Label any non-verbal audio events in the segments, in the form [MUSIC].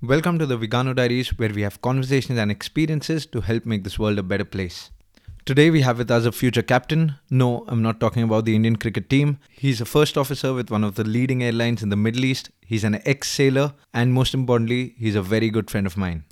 Welcome to the Vvegano Diaries, where we have conversations and experiences to help make this world a better place. Today, we have with us a future captain. No, I'm not talking about the Indian cricket team. He's a first officer with one of the leading airlines in the Middle East. He's an ex sailor, and most importantly, he's a very good friend of mine.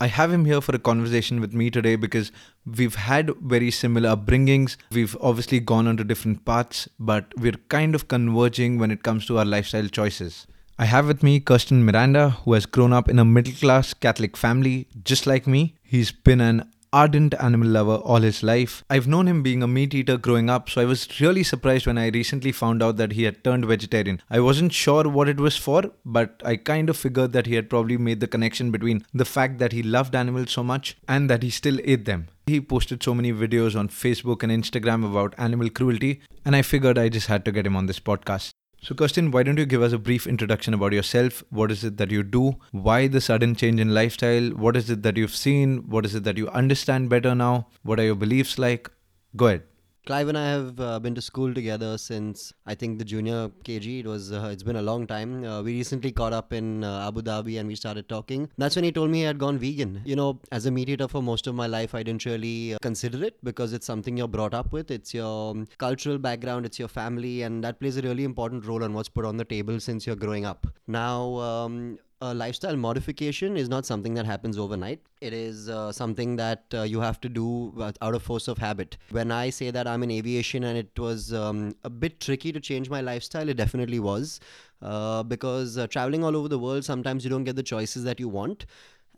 I have him here for a conversation with me today because we've had very similar upbringings. We've obviously gone on to different paths, but we're kind of converging when it comes to our lifestyle choices. I have with me Kirsten Miranda, who has grown up in a middle class Catholic family just like me. He's been an ardent animal lover all his life. I've known him being a meat eater growing up, so I was really surprised when I recently found out that he had turned vegetarian. I wasn't sure what it was for, but I kind of figured that he had probably made the connection between the fact that he loved animals so much and that he still ate them. He posted so many videos on Facebook and Instagram about animal cruelty, and I figured I just had to get him on this podcast. So, Kirsten, why don't you give us a brief introduction about yourself? What is it that you do? Why the sudden change in lifestyle? What is it that you've seen? What is it that you understand better now? What are your beliefs like? Go ahead. Clive and I have uh, been to school together since I think the junior KG. It was uh, it's been a long time. Uh, we recently caught up in uh, Abu Dhabi and we started talking. That's when he told me he had gone vegan. You know, as a meat eater for most of my life, I didn't really uh, consider it because it's something you're brought up with. It's your um, cultural background, it's your family, and that plays a really important role on what's put on the table since you're growing up. Now, um, a lifestyle modification is not something that happens overnight. It is uh, something that uh, you have to do uh, out of force of habit. When I say that I'm in aviation and it was um, a bit tricky to change my lifestyle, it definitely was. Uh, because uh, traveling all over the world, sometimes you don't get the choices that you want.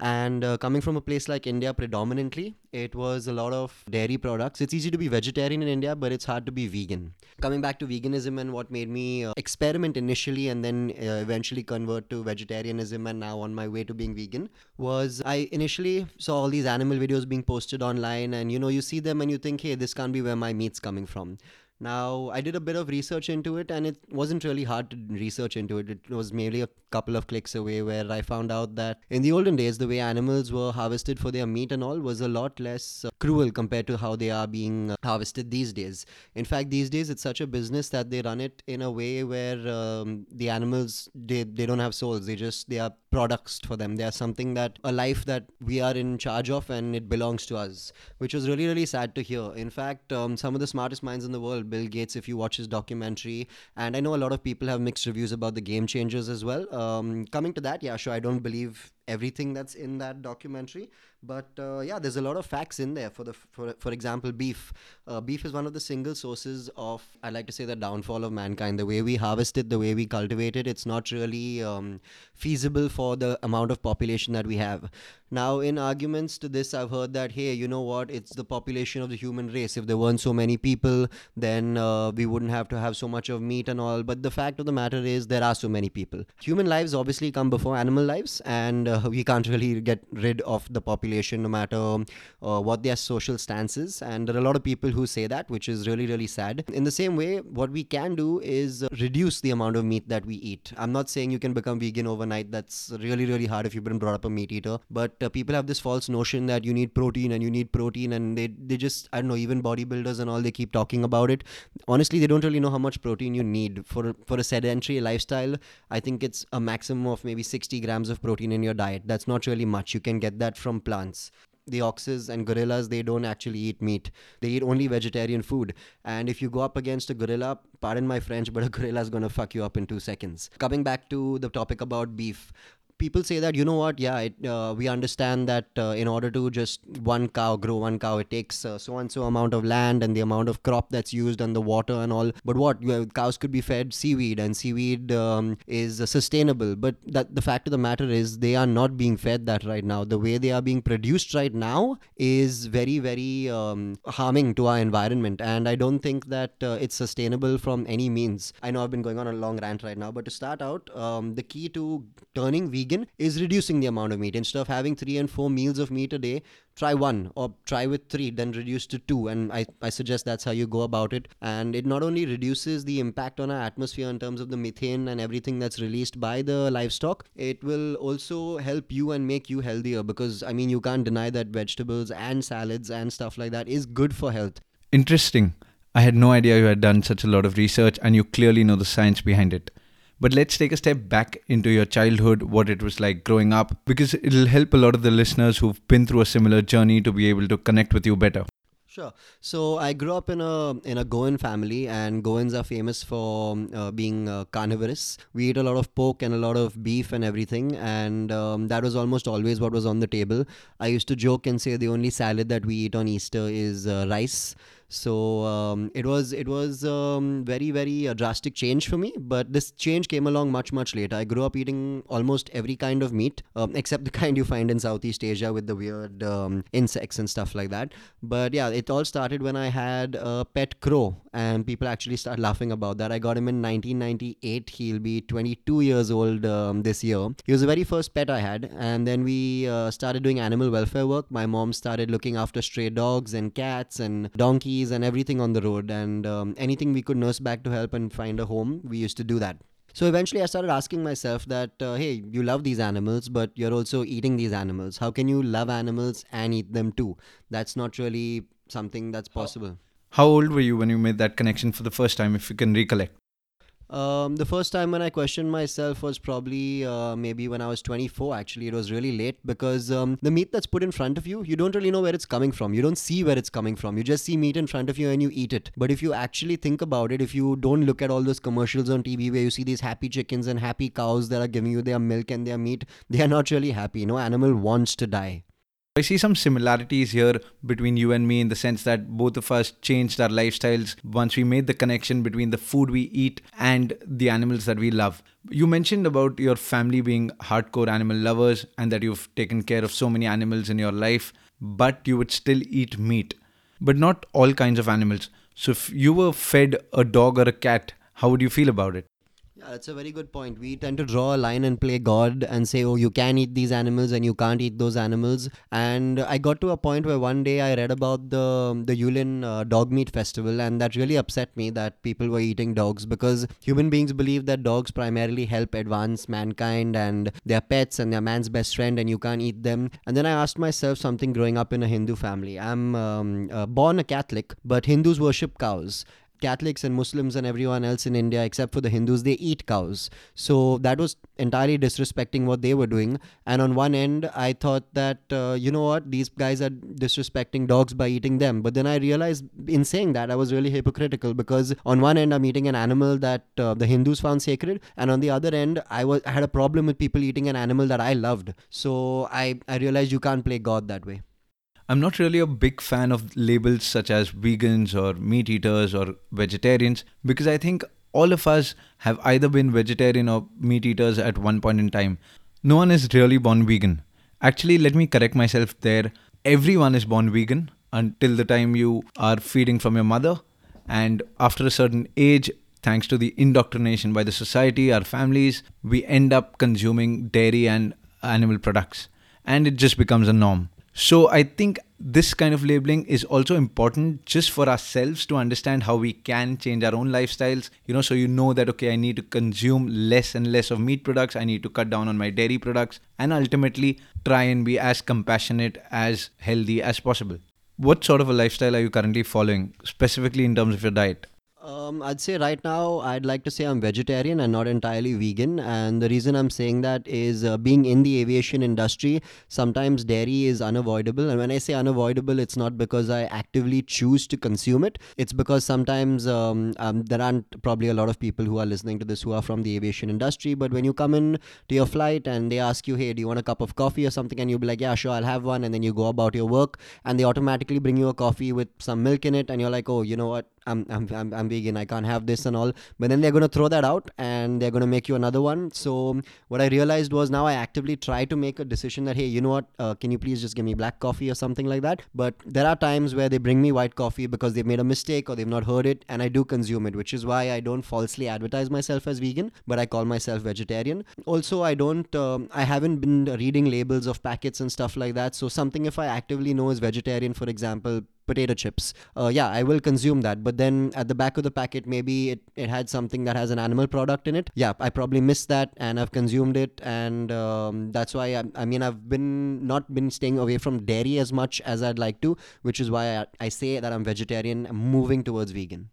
And uh, coming from a place like India, predominantly, it was a lot of dairy products. It's easy to be vegetarian in India, but it's hard to be vegan. Coming back to veganism and what made me uh, experiment initially and then uh, eventually convert to vegetarianism and now on my way to being vegan was I initially saw all these animal videos being posted online, and you know, you see them and you think, hey, this can't be where my meat's coming from. Now, I did a bit of research into it, and it wasn't really hard to research into it. It was merely a couple of clicks away where I found out that in the olden days, the way animals were harvested for their meat and all was a lot less uh, cruel compared to how they are being uh, harvested these days. In fact, these days, it's such a business that they run it in a way where um, the animals, they, they don't have souls. They just, they are products for them. They are something that, a life that we are in charge of and it belongs to us, which was really, really sad to hear. In fact, um, some of the smartest minds in the world, Bill Gates, if you watch his documentary. And I know a lot of people have mixed reviews about the game changers as well. Um, coming to that, yeah, sure, I don't believe everything that's in that documentary. But uh, yeah there's a lot of facts in there. For the for, for example beef. Uh, beef is one of the single sources of i like to say the downfall of mankind. The way we harvest it the way we cultivate it it's not really um, feasible for the amount of population that we have. Now in arguments to this i've heard that hey you know what? It's the population of the human race. If there weren't so many people then uh, we wouldn't have to have so much of meat and all. But the fact of the matter is there are so many people. Human lives obviously come before animal lives. And uh, we can't really get rid of the population no matter uh, what their social stance is. And there are a lot of people who say that, which is really, really sad. In the same way, what we can do is uh, reduce the amount of meat that we eat. I'm not saying you can become vegan overnight. That's really, really hard if you've been brought up a meat eater. But uh, people have this false notion that you need protein and you need protein, and they, they just, I don't know, even bodybuilders and all, they keep talking about it. Honestly, they don't really know how much protein you need. For, for a sedentary lifestyle, I think it's a maximum of maybe 60 grams of protein in your diet. That's not really much. You can get that from plants. The oxes and gorillas they don't actually eat meat. They eat only vegetarian food. And if you go up against a gorilla pardon my french but a gorilla is going to fuck you up in 2 seconds. Coming back to the topic about beef people say that you know what? Yeah it, uh, we understand that uh, in order to just one cow grow one cow it takes uh, so and so amount of land and the amount of crop that's used and the water and all. But what? Cows could be fed seaweed and seaweed um, is sustainable. But that the fact of the matter is they are not being fed that right now. The way they are being produced right now is very very um, harming to our environment. And i don't think that uh, it's sustainable from any means. I know i've been going on a long rant right now but to start out um, the key to turning vegan vegan is reducing the amount of meat. Instead of having three and four meals of meat a day, try one or try with three, then reduce to two. And I, I suggest that's how you go about it. And it not only reduces the impact on our atmosphere in terms of the methane and everything that's released by the livestock, it will also help you and make you healthier because, I mean, you can't deny that vegetables and salads and stuff like that is good for health. Interesting. I had no idea you had done such a lot of research and you clearly know the science behind it. But let's take a step back into your childhood, what it was like growing up, because it'll help a lot of the listeners who've been through a similar journey to be able to connect with you better. Sure. So I grew up in a in a Goan family, and Goans are famous for uh, being uh, carnivorous. We eat a lot of pork and a lot of beef and everything, and um, that was almost always what was on the table. I used to joke and say the only salad that we eat on Easter is uh, rice so um, it was it was um, very very a drastic change for me but this change came along much much later. I grew up eating almost every kind of meat um, [LAUGHS] except the kind you find in southeast asia with the weird um, insects and stuff like that. But yeah it all started when i had a pet crow and people actually started laughing about that. I got him in 1998 he'll be 22 years old um, this year. He was the very first pet i had and then we uh, started doing animal welfare work. My mom started looking after stray dogs and cats and donkeys and everything on the road, and um, anything we could nurse back to help and find a home, we used to do that. So eventually, I started asking myself that, uh, hey, you love these animals, but you're also eating these animals. How can you love animals and eat them too? That's not really something that's possible. How old were you when you made that connection for the first time, if you can recollect? Um, the first time when I questioned myself was probably uh, maybe when I was 24. Actually, it was really late because um, the meat that's put in front of you, you don't really know where it's coming from. You don't see where it's coming from. You just see meat in front of you and you eat it. But if you actually think about it, if you don't look at all those commercials on TV where you see these happy chickens and happy cows that are giving you their milk and their meat, they are not really happy. No animal wants to die. I see some similarities here between you and me in the sense that both of us changed our lifestyles once we made the connection between the food we eat and the animals that we love. You mentioned about your family being hardcore animal lovers and that you've taken care of so many animals in your life, but you would still eat meat. But not all kinds of animals. So if you were fed a dog or a cat, how would you feel about it? That's a very good point. We tend to draw a line and play God and say, oh, you can eat these animals and you can't eat those animals. And I got to a point where one day I read about the the Yulin uh, dog meat festival, and that really upset me that people were eating dogs because human beings believe that dogs primarily help advance mankind and they're pets and they're man's best friend, and you can't eat them. And then I asked myself something growing up in a Hindu family. I'm um, uh, born a Catholic, but Hindus worship cows Catholics and Muslims and everyone else in India, except for the Hindus, they eat cows. So that was entirely disrespecting what they were doing. And on one end, I thought that, uh, you know what, these guys are disrespecting dogs by eating them. But then I realized in saying that, I was really hypocritical because on one end, I'm eating an animal that uh, the Hindus found sacred. And on the other end, I, was, I had a problem with people eating an animal that I loved. So I, I realized you can't play God that way. I'm not really a big fan of labels such as vegans or meat eaters or vegetarians because I think all of us have either been vegetarian or meat eaters at one point in time. No one is really born vegan. Actually, let me correct myself there. Everyone is born vegan until the time you are feeding from your mother. And after a certain age, thanks to the indoctrination by the society, our families, we end up consuming dairy and animal products. And it just becomes a norm. So I think this kind of labeling is also important just for ourselves to understand how we can change our own lifestyles. You know, so you know that okay, I need to consume less and less of meat products, I need to cut down on my dairy products, and ultimately try and be as compassionate, as healthy as possible. What sort of a lifestyle are you currently following, specifically in terms of your diet? Um, I'd say right now, I'd like to say I'm vegetarian and not entirely vegan. And the reason I'm saying that is uh, being in the aviation industry, sometimes dairy is unavoidable. And when I say unavoidable, it's not because I actively choose to consume it. It's because sometimes um, um, there aren't probably a lot of people who are listening to this who are from the aviation industry. But when you come in to your flight and they ask you, hey, do you want a cup of coffee or something? And you'll be like, yeah, sure, I'll have one. And then you go about your work and they automatically bring you a coffee with some milk in it. And you're like, oh, you know what? I'm, I'm, I'm, I'm vegan, I can't have this and all. But then they're going to throw that out and they're going to make you another one. So what I realized was now I actively try to make a decision that, hey, you know what, uh, can you please just give me black coffee or something like that? But there are times where they bring me white coffee because they've made a mistake or they've not heard it and I do consume it, which is why I don't falsely advertise myself as vegan, but I call myself vegetarian. Also, I don't, um, I haven't been reading labels of packets and stuff like that. So something if I actively know is vegetarian, for example, potato chips. Uh, yeah, I will consume that. But then at the back of the packet, maybe it, it had something that has an animal product in it. Yeah, I probably missed that and I've consumed it. And um, that's why, I, I, mean, I've been not been staying away from dairy as much as I'd like to, which is why I, I say that I'm vegetarian, I'm moving towards vegan.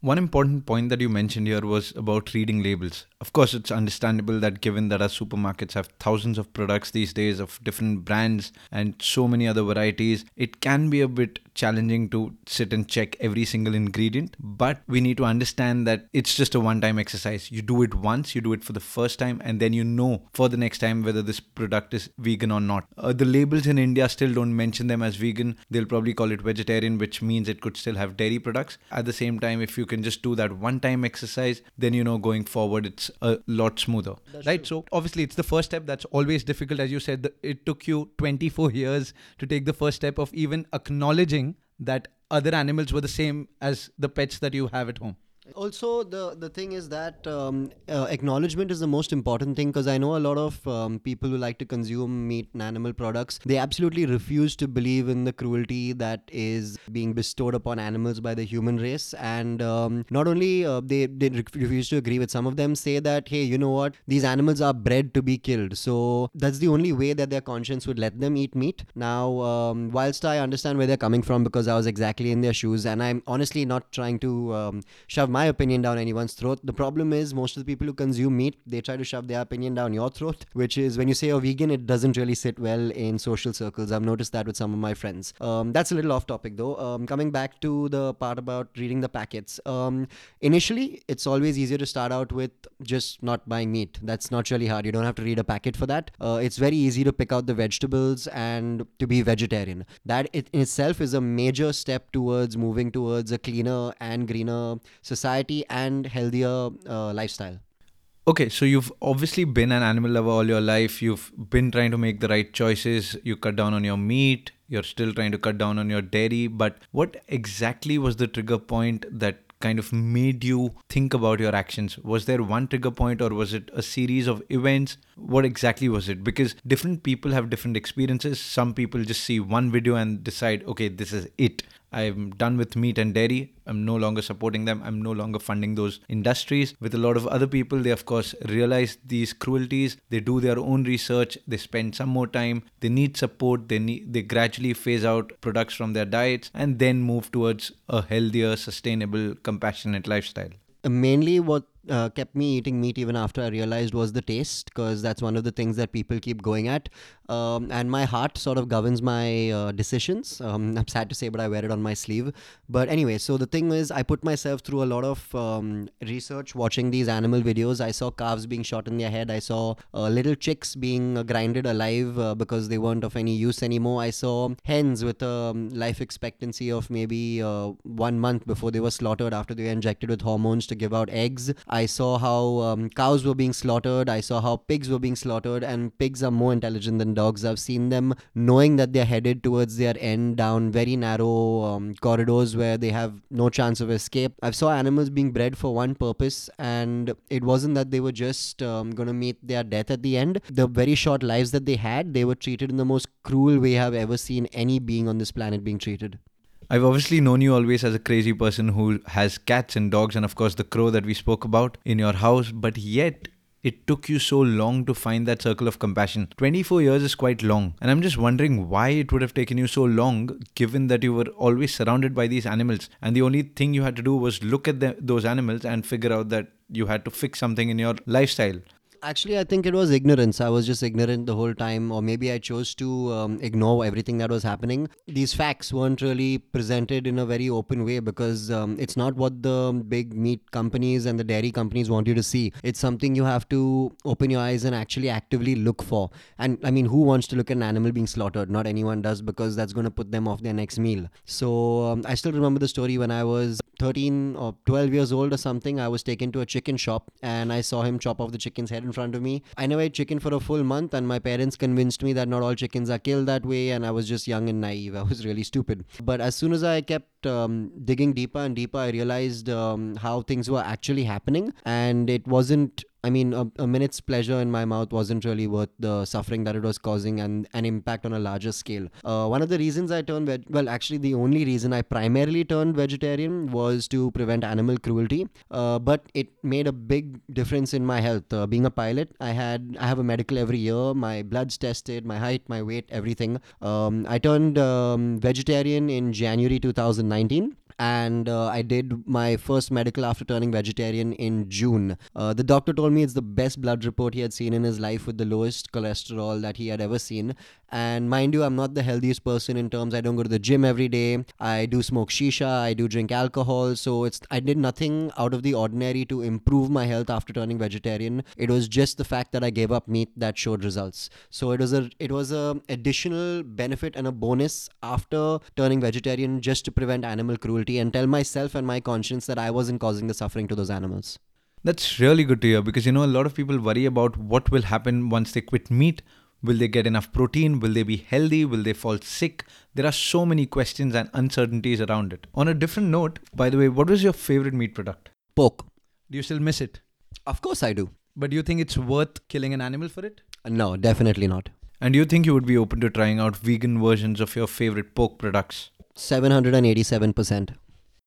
One important point that you mentioned here was about reading labels. Of course, it's understandable that given that our supermarkets have thousands of products these days of different brands and so many other varieties, it can be a bit challenging to sit and check every single ingredient. But we need to understand that it's just a one time exercise. You do it once, you do it for the first time, and then you know for the next time whether this product is vegan or not. Uh, the labels in India still don't mention them as vegan, they'll probably call it vegetarian, which means it could still have dairy products. At the same time, if you can just do that one time exercise, then you know going forward it's a lot smoother. That's right? true. So obviously it's the first step that's always difficult. As you said, the, it took you 24 years to take the first step of even acknowledging that other animals were the same as the pets that you have at home. Also, the the thing is that um, uh, acknowledgement is the most important thing because I know a lot of um, people who like to consume meat and animal products. They absolutely refuse to believe in the cruelty that is being bestowed upon animals by the human race, and um, not only uh, they they refuse to agree with. Some of them say that hey, you know what? These animals are bred to be killed, so that's the only way that their conscience would let them eat meat. Now, um, whilst I understand where they're coming from because I was exactly in their shoes, and I'm honestly not trying to um, shove my opinion down anyone's throat. The problem is most of the people who consume meat, they try to shove their opinion down your throat, which is when you say you're vegan, it doesn't really sit well in social circles. I've noticed that with some of my friends. Um, that's a little off topic though. Um, coming back to the part about reading the packets. Um, initially, it's always easier to start out with just not buying meat. That's not really hard. You don't have to read a packet for that. Uh, it's very easy to pick out the vegetables and to be vegetarian. That in itself is a major step towards moving towards a cleaner and greener society and healthier uh, lifestyle. Okay, so you've obviously been an animal lover all your life. You've been trying to make the right choices. You cut down on your meat. You're still trying to cut down on your dairy. But what exactly was the trigger point that kind of made you think about your actions? Was there one trigger point or was it a series of events? What exactly was it? Because different people have different experiences. Some people just see one video and decide, okay, this is it. I'm done with meat and dairy. I'm no longer supporting them. I'm no longer funding those industries. With a lot of other people, they of course realize these cruelties. They do their own research. They spend some more time. They need support. They need they gradually phase out products from their diets and then move towards a healthier, sustainable, compassionate lifestyle. Mainly what uh, kept me eating meat even after I realized was the taste, because that's one of the things that people keep going at. Um, and my heart sort of governs my uh, decisions. Um, I'm sad to say, but I wear it on my sleeve. But anyway, so the thing is, I put myself through a lot of um, research watching these animal videos. I saw calves being shot in their head. I saw uh, little chicks being uh, grinded alive uh, because they weren't of any use anymore. I saw hens with a um, life expectancy of maybe uh, one month before they were slaughtered after they were injected with hormones to give out eggs. Saw how um, cows were being slaughtered. I saw how pigs were being slaughtered, and pigs are more intelligent than dogs. I've seen them knowing that they're headed towards their end down very narrow um, corridors where they have no chance of escape. I've saw animals being bred for one purpose, and it wasn't that they were just um, going to meet their death at the end. The very short lives that they had, they were treated in the most cruel way I've ever seen any being on this planet being treated. I've obviously known you always as a crazy person who has cats and dogs, and of course, the crow that we spoke about in your house, but yet it took you so long to find that circle of compassion. 24 years is quite long, and I'm just wondering why it would have taken you so long given that you were always surrounded by these animals, and the only thing you had to do was look at the, those animals and figure out that you had to fix something in your lifestyle. Actually, I think it was ignorance. I was just ignorant the whole time, or maybe I chose to um, ignore everything that was happening. These facts weren't really presented in a very open way because um, it's not what the big meat companies and the dairy companies want you to see. It's something you have to open your eyes and actually actively look for. And I mean, who wants to look at an animal being slaughtered? Not anyone does because that's going to put them off their next meal. So um, I still remember the story when I was 13 or 12 years old or something. I was taken to a chicken shop and I saw him chop off the chicken's head in front of me. I never ate chicken for a full month, and my parents convinced me that not all chickens are killed that way, and I was just young and naive. I was really stupid. But as soon as I kept um, digging deeper and deeper, I realized um, how things were actually happening, and it wasn't I mean, a, a, minute's pleasure in my mouth wasn't really worth the suffering that it was causing and an impact on a larger scale. Uh, one of the reasons I turned veg- well, actually, the only reason I primarily turned vegetarian was to prevent animal cruelty. Uh, but it made a big difference in my health. Uh, being a pilot, I had I have a medical every year. My blood's tested, my height, my weight, everything. Um, I turned um, vegetarian in January 2019 and uh, I did my first medical after turning vegetarian in June. Uh, the doctor told me it's the best blood report he had seen in his life with the lowest cholesterol that he had ever seen. And mind you, I'm not the healthiest person in terms I don't go to the gym every day. I do smoke shisha, I do drink alcohol, so it's I did nothing out of the ordinary to improve my health after turning vegetarian. It was just the fact that I gave up meat that showed results. So it was a it was a additional benefit and a bonus after turning vegetarian just to prevent animal cruelty and tell myself and my conscience that I wasn't causing the suffering to those animals. That's really good to hear because you know a lot of people worry about what will happen once they quit meat. Will they get enough protein? Will they be healthy? Will they fall sick? There are so many questions and uncertainties around it. On a different note, by the way, what was your favorite meat product? Pork. Do you still miss it? Of course I do. But do you think it's worth killing an animal for it? Uh, no, definitely not. And do you think you would be open to trying out vegan versions of your favorite pork products? 787%.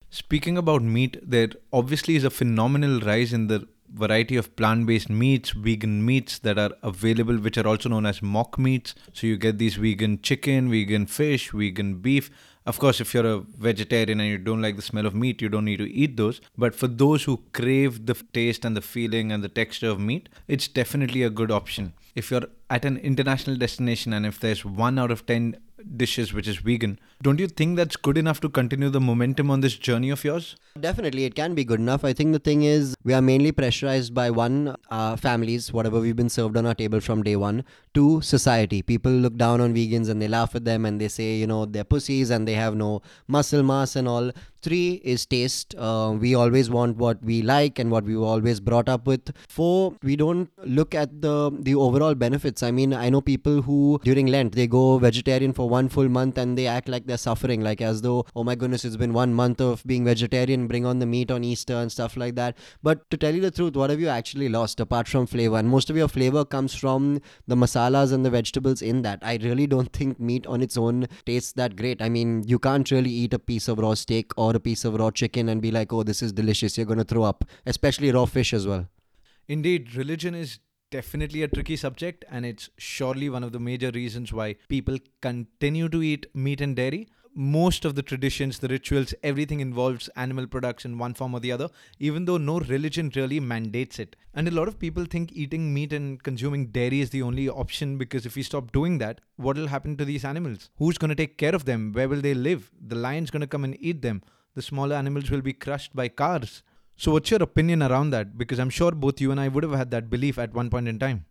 Speaking about meat, there obviously is a phenomenal rise in the variety of plant based meats, vegan meats that are available, which are also known as mock meats. So you get these vegan chicken, vegan fish, vegan beef. Of course, if you're a vegetarian and you don't like the smell of meat, you don't need to eat those. But for those who crave the taste and the feeling and the texture of meat, it's definitely a good option. If you're at an international destination and if there's one out of 10 dishes which is vegan, don't you think that's good enough to continue the momentum on this journey of yours? Definitely, it can be good enough. I think the thing is, we are mainly pressurized by one, uh, families, whatever we've been served on our table from day one, two, society. People look down on vegans and they laugh at them and they say, you know, they're pussies and they have no muscle mass and all. Three is taste. Uh, we always want what we like and what we were always brought up with. Four, we don't look at the the overall benefits. I mean, I know people who during Lent they go vegetarian for one full month and they act like they're suffering, like as though, oh my goodness, it's been one month of being vegetarian. Bring on the meat on Easter and stuff like that. But to tell you the truth, what have you actually lost apart from flavor? And most of your flavor comes from the masalas and the vegetables in that. I really don't think meat on its own tastes that great. I mean, you can't really eat a piece of raw steak or a piece of raw chicken and be like, oh, this is delicious. You're going to throw up, especially raw fish as well. Indeed, religion is definitely a tricky subject, and it's surely one of the major reasons why people continue to eat meat and dairy. Most of the traditions, the rituals, everything involves animal products in one form or the other, even though no religion really mandates it. And a lot of people think eating meat and consuming dairy is the only option because if we stop doing that, what will happen to these animals? Who's going to take care of them? Where will they live? The lion's going to come and eat them. The smaller animals will be crushed by cars. So, what's your opinion around that? Because I'm sure both you and I would have had that belief at one point in time.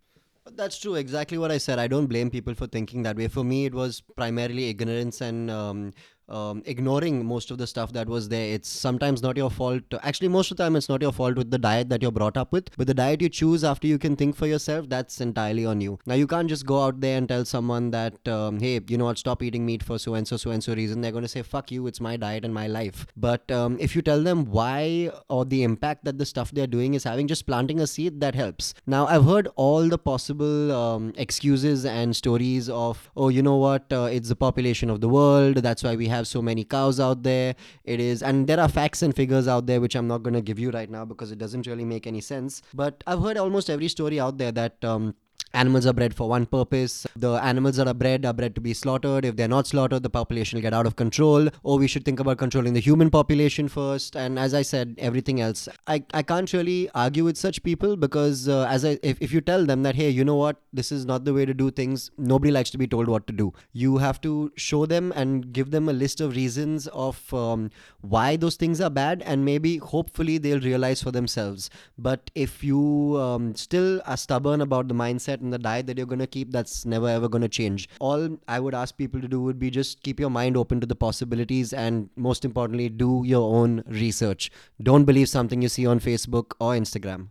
That's true. Exactly what I said. I don't blame people for thinking that way. For me, it was primarily ignorance and um, um, ignoring most of the stuff that was there. It's sometimes not your fault. Actually, most of the time, it's not your fault with the diet that you're brought up with. But the diet you choose after you can think for yourself, that's entirely on you. Now, you can't just go out there and tell someone that, um, hey, you know what, stop eating meat for so and so, so and so reason. They're going to say, fuck you, it's my diet and my life. But um, if you tell them why or the impact that the stuff they're doing is having, just planting a seed, that helps. Now, I've heard all the possible um, excuses and stories of, oh, you know what, uh, it's the population of the world. That's why we have have so many cows out there. It is, and there are facts and figures out there which I'm not going to give you right now because it doesn't really make any sense. But I've heard almost every story out there that. Um, Animals are bred for one purpose. The animals that are bred are bred to be slaughtered. If they're not slaughtered, the population will get out of control. Or we should think about controlling the human population first. And as I said, everything else. I, I can't really argue with such people because uh, as I if, if you tell them that hey, you know what, this is not the way to do things. Nobody likes to be told what to do. You have to show them and give them a list of reasons of um, why those things are bad, and maybe hopefully they'll realize for themselves. But if you um, still are stubborn about the mindset and the diet that you're going to keep, that's never ever going to change. All I would ask people to do would be just keep your mind open to the possibilities and most importantly, do your own research. Don't believe something you see on Facebook or Instagram.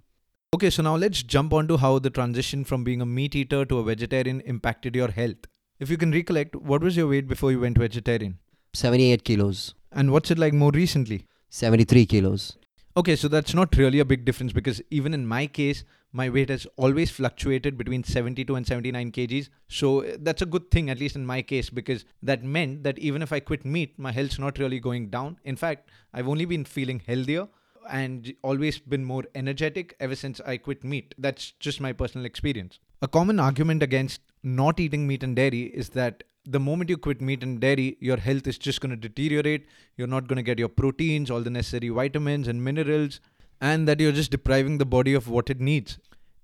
Okay, so now let's jump on to how the transition from being a meat eater to a vegetarian impacted your health. If you can recollect, what was your weight before you went vegetarian? 78 kilos. And what's it like more recently? 73 kilos. Okay, so that's not really a big difference because even in my case, my weight has always fluctuated between 72 and 79 kgs. So uh, that's a good thing, at least in my case, because that meant that even if I quit meat, my health's not really going down. In fact, I've only been feeling healthier and always been more energetic ever since I quit meat. That's just my personal experience. A common argument against not eating meat and dairy is that the moment you quit meat and dairy, your health is just going to deteriorate. You're not going to get your proteins, all the necessary vitamins and minerals, and that you're just depriving the body of what it needs.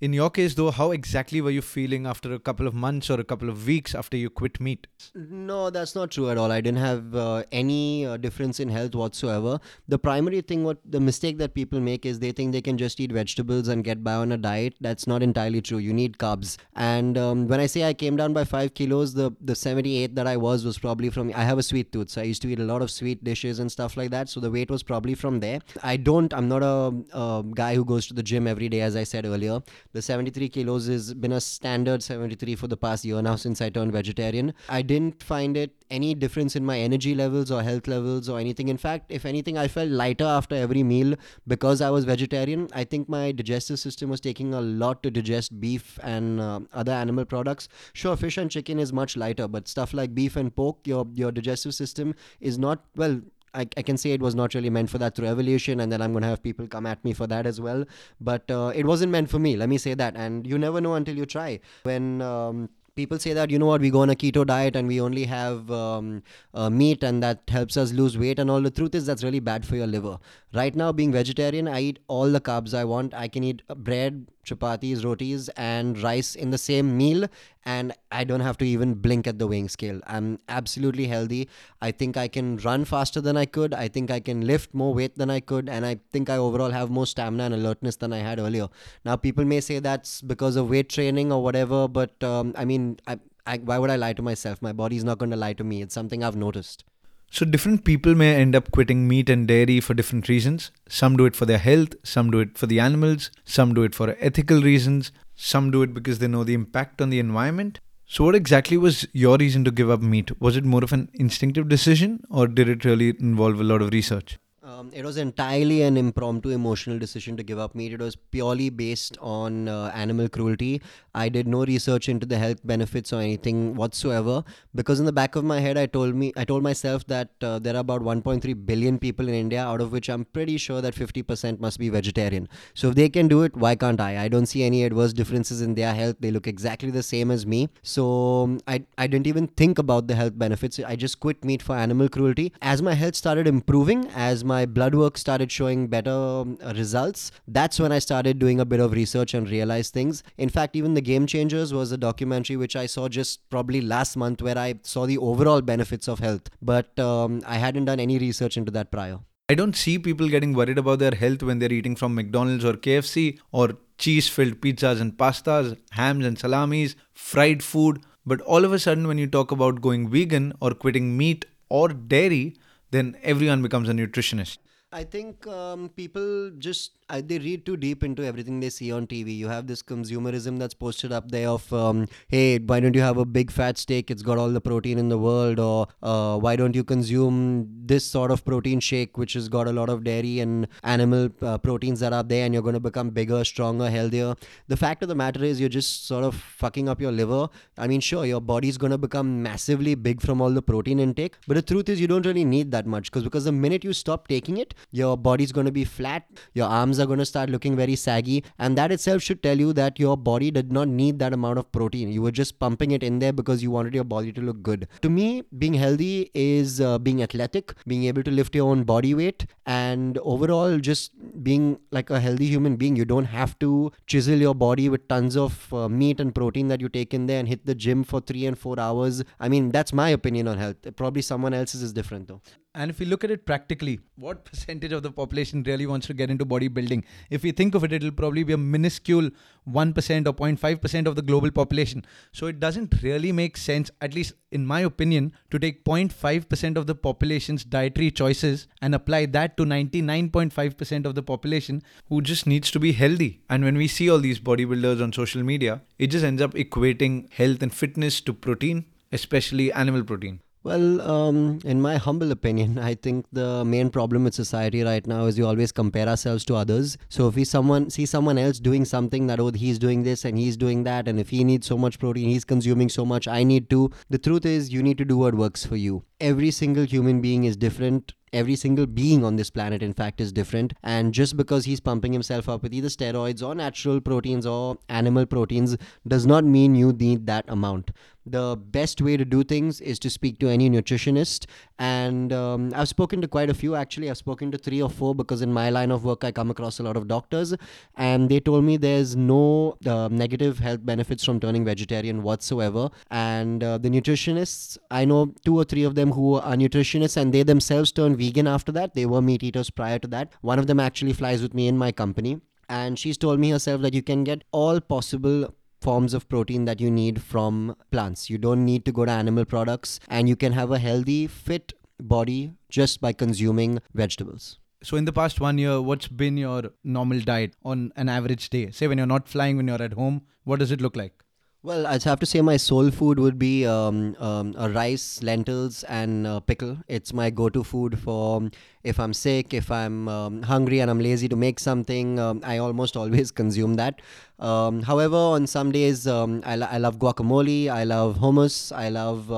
In your case, though, how exactly were you feeling after a couple of months or a couple of weeks after you quit meat? No, that's not true at all. I didn't have uh, any uh, difference in health whatsoever. The primary thing, what the mistake that people make is they think they can just eat vegetables and get by on a diet. That's not entirely true. You need carbs. And um, when I say I came down by five kilos, the the 78 that I was was probably from. I have a sweet tooth, so I used to eat a lot of sweet dishes and stuff like that. So the weight was probably from there. I don't. I'm not a, a guy who goes to the gym every day, as I said earlier the 73 kilos has been a standard 73 for the past year now since I turned vegetarian. I didn't find it any difference in my energy levels or health levels or anything. In fact, if anything, I felt lighter after every meal because I was vegetarian. I think my digestive system was taking a lot to digest beef and uh, other animal products. Sure, fish and chicken is much lighter, but stuff like beef and pork, your your digestive system is not well I, I can say it was not really meant for that through evolution, and then I'm to have people come at me for that as well. But uh, it wasn't meant for me, let me say that. And you never know until you try. When um, people say that you know what we go on a keto diet and we only have um, uh, meat and that helps us lose weight and all the truth is that's really bad for your liver right now being vegetarian i eat all the carbs i want i can eat bread chapatis rotis and rice in the same meal and i don't have to even blink at the weighing scale i'm absolutely healthy i think i can run faster than i could i think i can lift more weight than i could and i think i overall have more stamina and alertness than i had earlier now people may say that's because of weight training or whatever but um, i mean I, I, why would I lie to myself? My body's not going to lie to me. It's something I've noticed. So, different people may end up quitting meat and dairy for different reasons. Some do it for their health, some do it for the animals, some do it for ethical reasons, some do it because they know the impact on the environment. So, what exactly was your reason to give up meat? Was it more of an instinctive decision, or did it really involve a lot of research? Um, it was entirely an impromptu emotional decision to give up meat. It was purely based on uh, animal cruelty. I did no research into the health benefits or anything whatsoever because in the back of my head, I told me I told myself that uh, there are about 1.3 billion people in India, out of which I'm pretty sure that 50% must be vegetarian. So if they can do it, why can't I? I don't see any adverse differences in their health. They look exactly the same as me. So um, I I didn't even think about the health benefits. I just quit meat for animal cruelty. As my health started improving, as my my blood work started showing better um, results, that's when I started doing a bit of research and realized things. In fact, even The Game Changers was a documentary which I saw just probably last month where I saw the overall benefits of health. But um, I hadn't done any research into that prior. I don't see people getting worried about their health when they're eating from McDonald's or KFC or cheese filled pizzas and pastas, hams and salamis, fried food. But all of a sudden, when you talk about going vegan or quitting meat or dairy, then everyone becomes a nutritionist. I think um, people just I, they read too deep into everything they see on TV. You have this consumerism that's posted up there of, um, hey, why don't you have a big fat steak? It's got all the protein in the world. Or uh, why don't you consume this sort of protein shake, which has got a lot of dairy and animal uh, proteins that are there, and you're going to become bigger, stronger, healthier. The fact of the matter is, you're just sort of fucking up your liver. I mean, sure, your body's going to become massively big from all the protein intake, but the truth is, you don't really need that much because because the minute you stop taking it, your body's going to be flat, your arms are going to start looking very saggy. And that itself should tell you that your body did not need that amount of protein. You were just pumping it in there because you wanted your body to look good. To me, being healthy is uh, being athletic, being able to lift your own body weight, and overall just being like a healthy human being. You don't have to chisel your body with tons of uh, meat and protein that you take in there and hit the gym for three and four hours. I mean, that's my opinion on health. Probably someone else's is different though. And if we look at it practically, what [LAUGHS] percentage of the population really wants to get into bodybuilding? If we think of it, it'll probably be a minuscule 1% or 0.5% of the global population. So it doesn't really make sense, at least in my opinion, to take 0.5% of the population's dietary choices and apply that to 99.5% of the population who just needs to be healthy. And when we see all these bodybuilders on social media, it just ends up equating health and fitness to protein, especially animal protein. Well, um, in my humble opinion, [LAUGHS] I think the main problem with society right now is we always compare ourselves to others. So if we someone see someone else doing something that oh he's doing this and he's doing that, and if he needs so much protein, he's consuming so much, I need to. The truth is, you need to do what works for you. Every single human being is different every single being on this planet in fact is different and just because he's pumping himself up with either steroids or natural proteins or animal proteins does not mean you need that amount the best way to do things is to speak to any nutritionist. And um, I've spoken to quite a few actually. I've spoken to three or four because in my line of work, I come across a lot of doctors, and they told me there's no uh, negative health benefits from turning vegetarian whatsoever. And uh, the nutritionists, I know two or three of them who are nutritionists, and they themselves turned vegan after that. They were meat eaters prior to that. One of them actually flies with me in my company and she's told me herself that you can get all possible forms of protein that you need from plants. You don't need to go to animal products, and you can have a healthy, fit body just by consuming vegetables. So, in the past one year, what's been your normal diet on an average day? Say, when you're not flying, when you're at home, what does it look like? Well, I'd have to say my soul food would be um, um, a rice, lentils, and uh, pickle. It's my go-to food for if I'm sick, if I'm um, hungry and I'm lazy to make something. Um, I almost [LAUGHS] always consume that. Um, however, on some days, um, I, I love guacamole. I love hummus. I love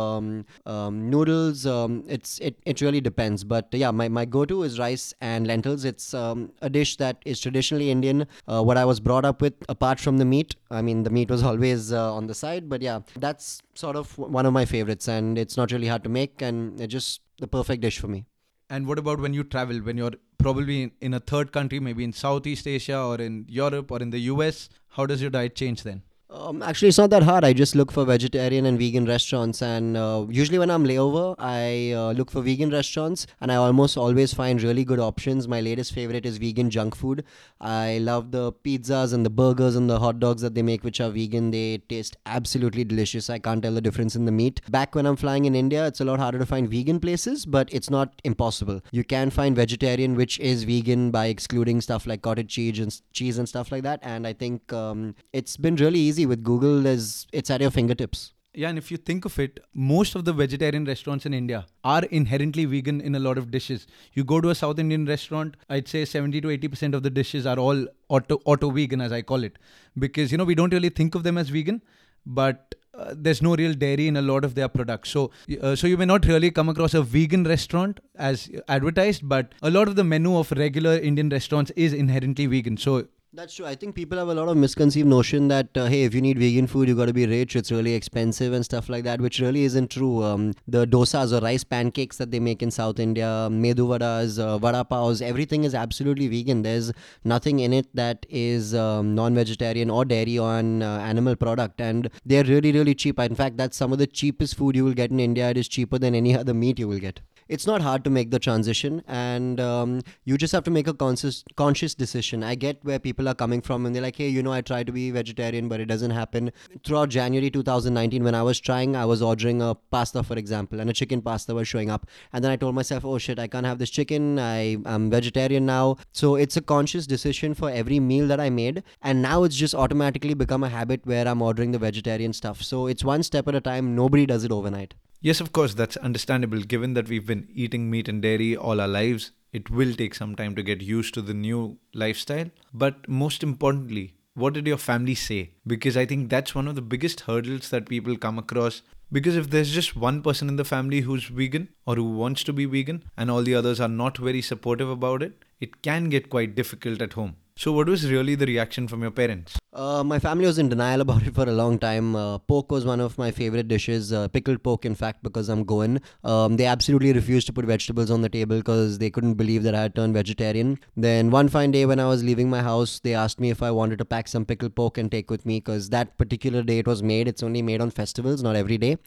noodles. it's it, it really depends. But yeah, my, my go-to is rice and lentils. It's a dish that is traditionally Indian. Uh, what I was brought up with, apart from the meat. I mean, the meat was [LAUGHS] always uh, on the side. But yeah, that's sort of one of my favorites, and it's not really hard to make, and it's just the perfect dish for me. And what about when you travel, when you're probably in, in a third country, maybe in Southeast Asia or in Europe or in the US? How does your diet change then? Um, actually, it's not that hard. I just look for vegetarian and vegan restaurants, and uh, usually when I'm layover, I uh, look for vegan restaurants, and I almost always find really good options. My latest favorite is vegan junk food. I love the pizzas and the burgers and the hot dogs that they make, which are vegan. They taste absolutely delicious. I can't tell the difference in the meat. Back when I'm flying in India, it's a lot harder to find vegan places, but it's not impossible. You can find vegetarian, which is vegan by excluding stuff like cottage cheese and cheese and stuff like that. And I think um, it's been really easy easy with Google. Is it's at your fingertips. Yeah, and if you think of it, most of the vegetarian restaurants in India are inherently vegan in a lot of dishes. You go to a South Indian restaurant, I'd say 70 to 80% of the dishes are all auto auto vegan as I call it because you know we don't really think of them as vegan, but uh, there's no real dairy in a lot of their products. So, uh, so you may not really come across a vegan restaurant as advertised, but a lot of the menu of regular Indian restaurants is inherently vegan. So that's true. I think people have a lot of misconceived notion that uh, hey, if you need vegan food, you got to be rich. It's really expensive and stuff like that, which really isn't true. Um, the dosas or rice pancakes that they make in South India, medu vadas, uh, vada paos, everything is absolutely vegan. There's nothing in it that is um, non-vegetarian or dairy on uh, animal product, and they're really really cheap. In fact, that's some of the cheapest food you will get in India. It is cheaper than any [LAUGHS] other meat you will get it's not hard to make the transition and um, you just have to make a conscious conscious decision i get where people are coming from and they're like hey you know i try to be vegetarian but it doesn't happen. Throughout january 2019 when i was trying i was ordering a pasta for example and a chicken pasta was showing up. And then i told myself oh shit i can't have this chicken. I am vegetarian now. So it's a conscious decision for every meal that i made. And now it's just automatically become a habit where i'm ordering the vegetarian stuff. So it's one step at a time. Nobody does it overnight. Yes, of course, that's understandable. Given that we've been eating meat and dairy all our lives, it will take some time to get used to the new lifestyle. But most importantly, what did your family say? Because I think that's one of the biggest hurdles that people come across. Because if there's just one person in the family who's vegan or who wants to be vegan and all the others are not very supportive about it, it can get quite difficult at home. So, what was really the reaction from your parents? Uh, my family was in denial [LAUGHS] about it for a long time. Uh, pork was one of my favorite dishes, uh, pickled pork, in fact, because I'm Goan. Um, they absolutely refused to put vegetables on the table because they couldn't believe that I had turned vegetarian. Then, one fine day when I was leaving my house, they asked me if I wanted to pack some pickled pork and take with me because that particular day it was made. It's only made on festivals, not every day.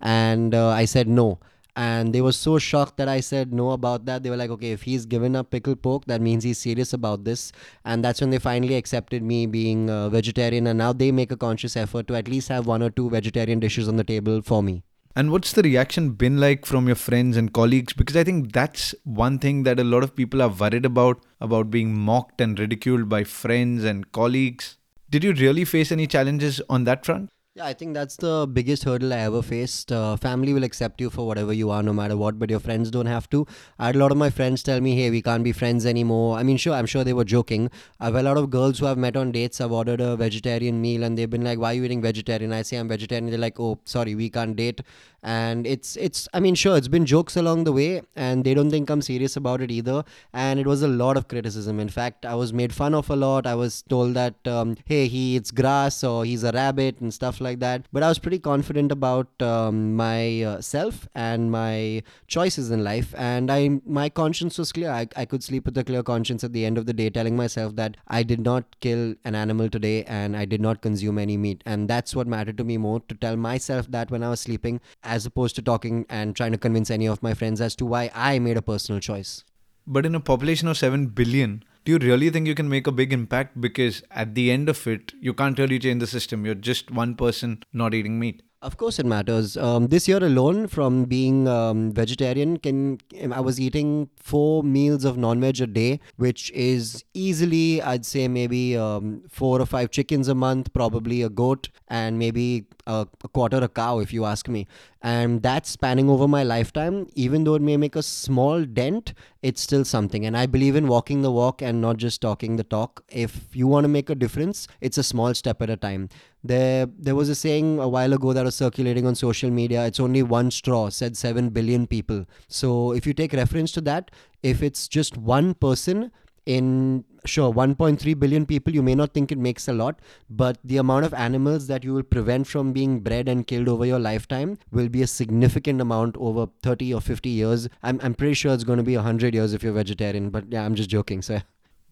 And uh, I said no and they were so shocked that I said no about that. They were like, okay, if he's given up pickled pork, that means he's serious about this. And that's when they finally accepted me being a vegetarian, and now they make a conscious effort to at least have one or two vegetarian dishes on the table for me. And what's the reaction been like from your friends and colleagues? Because I think that's one thing that a lot of people are worried about about being mocked and ridiculed by friends and colleagues. Did you really face any challenges on that front? Yeah, I think that's the biggest hurdle I ever faced. Uh, family will accept you for whatever you are, no matter what, but your friends don't have to. I had a lot of my friends tell me, hey, we can't be friends anymore. I mean, sure, I'm sure they were joking. I've a lot of girls who I've met on dates, I've ordered a vegetarian meal, and they've been like, why are you eating vegetarian? I say I'm vegetarian. They're like, oh, sorry, we can't date. And it's, it's, I mean, sure, it's been jokes along the way, and they don't think I'm serious about it either. And it was a lot of criticism. In fact, I was made fun of a lot. I was told that, um, hey, he eats grass or he's a rabbit and stuff like that. But I was pretty confident about um, my uh, self and my choices in life, and I my conscience was clear. I, I could sleep with a clear conscience at the end of the day, telling myself that I did not kill an animal today and I did not consume any meat, and that's what mattered to me more to tell myself that when I was sleeping, as opposed to talking and trying to convince any of my friends as to why I made a personal choice. But in a population of 7 billion, do you really think you can make a big impact? Because at the end of it, you can't really change the system. You're just one person not eating meat. Of course, it matters. Um, this year alone, from being um, vegetarian, can I was eating four meals of non-veg a day, which is easily, I'd say, maybe um, four or five chickens a month, probably a goat, and maybe a, a quarter a cow, if you ask me. And that's spanning over my lifetime. Even though it may make a small dent, it's still something. And I believe in walking the walk and not just talking the talk. If you want to make a difference, it's a small step at a time. There, there was a saying a while ago that was circulating on social media. It's only one straw, said seven billion people. So if you take reference to that, if it's just one person in sure 1.3 billion people you may not think it makes a lot but the amount of animals that you will prevent from being bred and killed over your lifetime will be a significant amount over 30 or 50 years. I'm, I'm pretty sure it's going to be 100 years if you're vegetarian but yeah i'm just joking so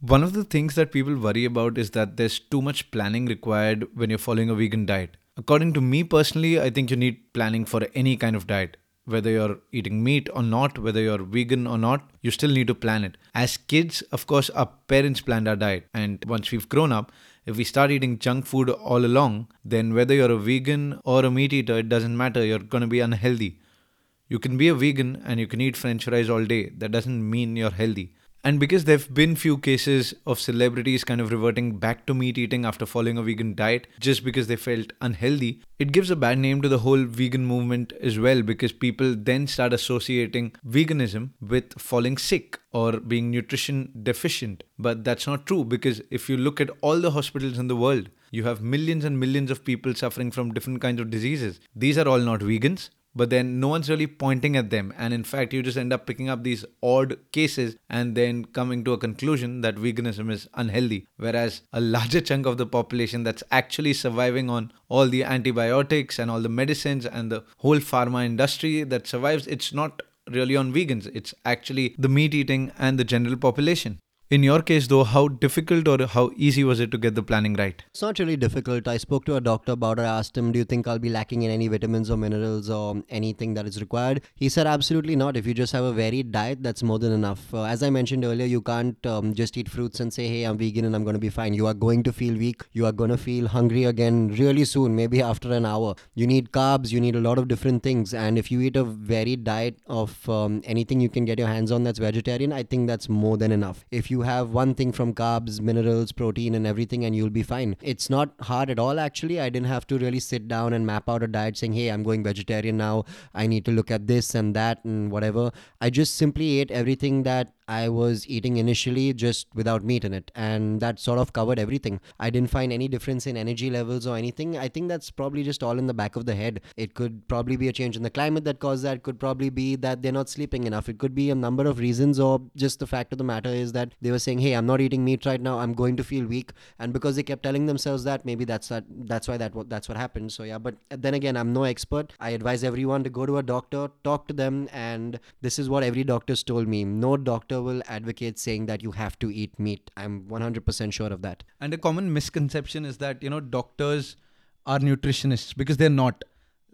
one of the things that people worry about is that there's too much planning required when you're following a vegan diet. According to me personally i think you need planning for any kind of diet whether you're eating meat or not, whether you're vegan or not, you still need to plan it. As kids, of course, our parents planned our diet. And once we've grown up, if we start eating junk food all along, then whether you're a vegan or a meat eater, it doesn't matter. You're going to be unhealthy. You can be a vegan and you can eat french fries all day. That doesn't mean you're healthy. And because there have been few cases of celebrities kind of reverting back to meat eating after following a vegan diet just because they felt unhealthy, it gives a bad name to the whole vegan movement as well because people then start associating veganism with falling sick or being nutrition deficient. But that's not true because if you look at all the hospitals in the world, you have millions and millions of people suffering from different kinds of diseases. These are all not vegans but then no one's really pointing at them. And in fact, you just end up picking up these odd cases and then coming to a conclusion that veganism is unhealthy. Whereas a larger chunk of the population that's actually surviving on all the antibiotics and all the medicines and the whole pharma industry that survives, it's not really on vegans, it's actually the meat eating and the general population. In your case, though, how difficult or how easy was it to get the planning right? It's not really difficult. I spoke to a doctor about it. I asked him, Do you think I'll be lacking in any vitamins or minerals or anything that is required? He said, Absolutely not. If you just have a varied diet, that's more than enough. Uh, as I mentioned earlier, you can't um, just eat fruits and say, Hey, I'm vegan and I'm going to be fine. You are going to feel weak. You are going to feel hungry again really soon, maybe after an hour. You need carbs, you need a lot of different things. And if you eat a varied diet of um, anything you can get your hands on that's vegetarian, I think that's more than enough. If you you have one thing from carbs, minerals, protein, and everything, and you'll be fine. It's not hard at all, actually. I didn't have to really sit down and map out a diet saying, hey, I'm going vegetarian now. I need to look at this and that and whatever. I just simply ate everything that I was eating initially just without meat in it, and that sort of covered everything. I didn't find any difference in energy levels or anything. I think that's probably just all in the back of the head. It could probably be a change in the climate that caused that. It could probably be that they're not sleeping enough. It could be a number of reasons, or just the fact of the matter is that they were saying, "Hey, I'm not eating meat right now. I'm going to feel weak," and because they kept telling themselves that, maybe that's that. That's why that that's what happened. So yeah, but then again, I'm no expert. I advise everyone to go to a doctor, talk to them, and this is what every doctor's told me. No doctor will advocate saying that you have to eat meat. I'm 100% sure of that. And a common misconception is that, you know, doctors are nutritionists because they're not.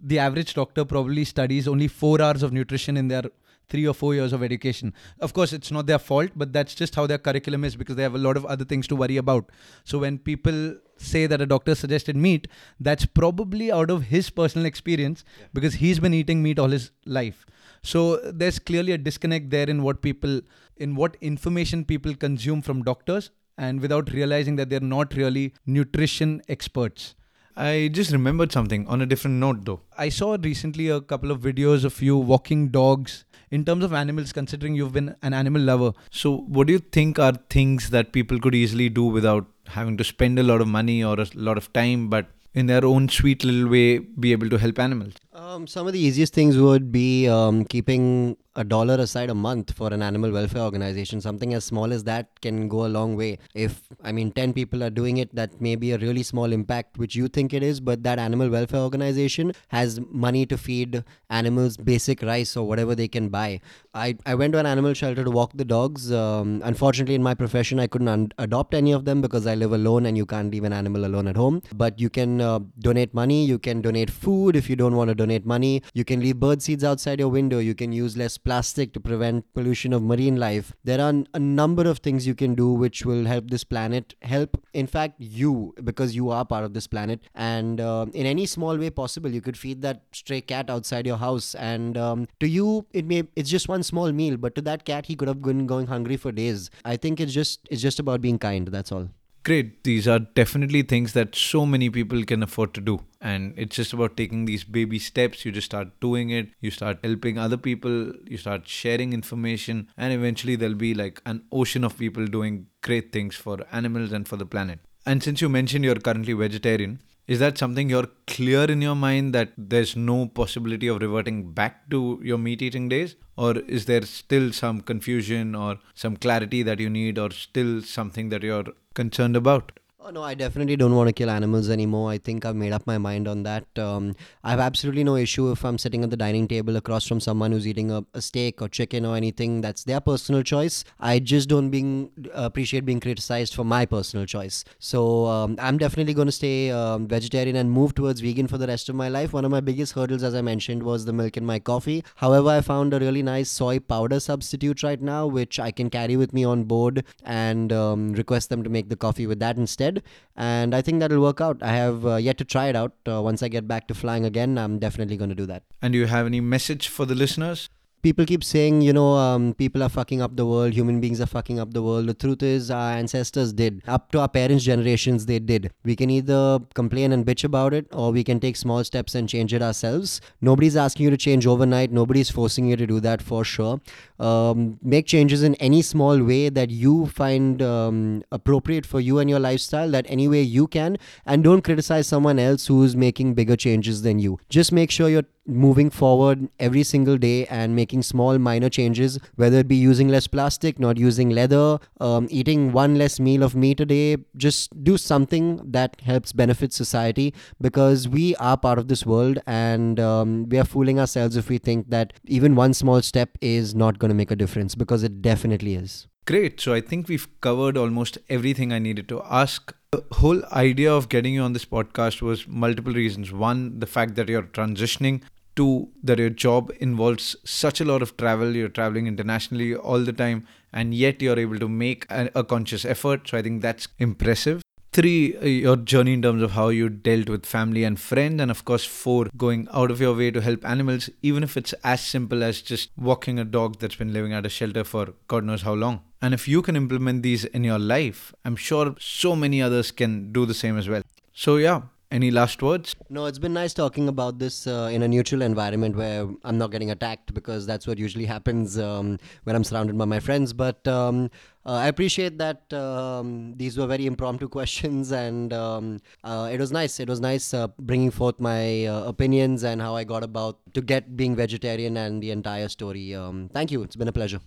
The average doctor probably studies only four hours of nutrition in their three or four years of education. Of course, it's not their fault, but that's just how their curriculum is because they have a lot of other things to worry about. So when people say that a doctor suggested meat, that's probably out of his personal experience yeah. because he's been eating meat all his life. So there's clearly a disconnect there in what people, in what information people consume from doctors, and without realizing that they're not really nutrition experts. I just remembered something on a different note though. I saw recently a couple of videos of you walking dogs in terms of animals, considering you've been an animal lover. So, what do you think are things that people could easily do without having to spend a lot of money or a lot of time, but in their own sweet little way be able to help animals? Um, some of the easiest things would be um, keeping a dollar aside a month for an animal welfare organization. Something as small as that can go a long way. If, I mean, 10 people are doing it, that may be a really small impact, which you think it is, but that animal welfare organization has money to feed animals basic rice or whatever they can buy. I, I went to an animal shelter to walk the dogs. Um, unfortunately, in my profession, I couldn't un- adopt any of them because I live alone and you can't leave an animal alone at home. But you can uh, donate money, you can donate food if you don't want to donate money, you can leave bird seeds outside your window, you can use less plastic to prevent pollution of marine life. There are a number of things you can do which will help this planet, help, in fact, you because you are part of this planet. And uh, in any small way possible, you could feed that stray cat outside your house. And um, to you, it may it's just one small meal, but to that cat, he could have been going hungry for days. I think it's just it's just about being kind. That's all. Great. These are definitely things that so many people can afford to do. And it's just about taking these baby steps. You just start doing it. You start helping other people. You start sharing information. And eventually, there'll be like an ocean of people doing great things for animals and for the planet. And since you mentioned you're currently vegetarian, is that something you're clear in your mind that there's no possibility of reverting back to your meat eating days? Or is there still some confusion or some clarity that you need, or still something that you're concerned about? Oh no, I definitely don't want to kill animals anymore. I think I've made up my mind on that. Um, I have absolutely no issue if I'm sitting at the dining table across from someone who's eating a, a steak or chicken or anything. That's their personal choice. I just don't being appreciate being criticized for my personal choice. So um, I'm definitely going to stay um, vegetarian and move towards vegan for the rest of my life. One of my biggest hurdles, as I mentioned, was the milk in my coffee. However, I found a really nice soy powder substitute right now, which I can carry with me on board and um, request them to make the coffee with that instead and I think that'll work out. I have uh, yet to try it out. Uh, once I get back to flying again, I'm definitely going to do that. And do you have any message for the listeners? People keep saying, you know, um, people are fucking up the world, human beings are fucking up the world. The truth is, our ancestors did. Up to our parents' generations, they did. We can either complain and bitch about it, or we can take small steps and change it ourselves. Nobody's asking you to change overnight, nobody's forcing you to do that for sure. Um, make changes in any small way that you find um, appropriate for you and your lifestyle, that any way you can, and don't criticize someone else who's making bigger changes than you. Just make sure you're moving forward every single day and making small minor changes whether it be using less plastic not using leather um, eating one less meal of meat a day just do something that helps benefit society because we are part of this world and um, we are fooling ourselves if we think that even one small step is not going to make a difference because it definitely is Great. So I think we've covered almost everything I needed to ask. The whole idea of getting you on this podcast was multiple reasons. One, the fact that you're transitioning. Two, that your job involves such a lot of travel. You're traveling internationally all the time, and yet you're able to make a, a conscious effort. So I think that's impressive three uh, your journey in terms of how you dealt with family and friends and of course four going out of your way to help animals even if it's as simple as just walking a dog that's been living at a shelter for god knows how long and if you can implement these in your life i'm sure so many others can do the same as well so yeah any last words? No, it's been nice talking about this uh, in a neutral environment where I'm not getting attacked because that's what usually happens um, when I'm surrounded by my friends. But um, uh, I appreciate that um, these were very impromptu questions, [LAUGHS] and um, uh, it was nice. It was nice uh, bringing forth my uh, opinions and how I got about to get being vegetarian and the entire story. Um, thank you. It's been a pleasure.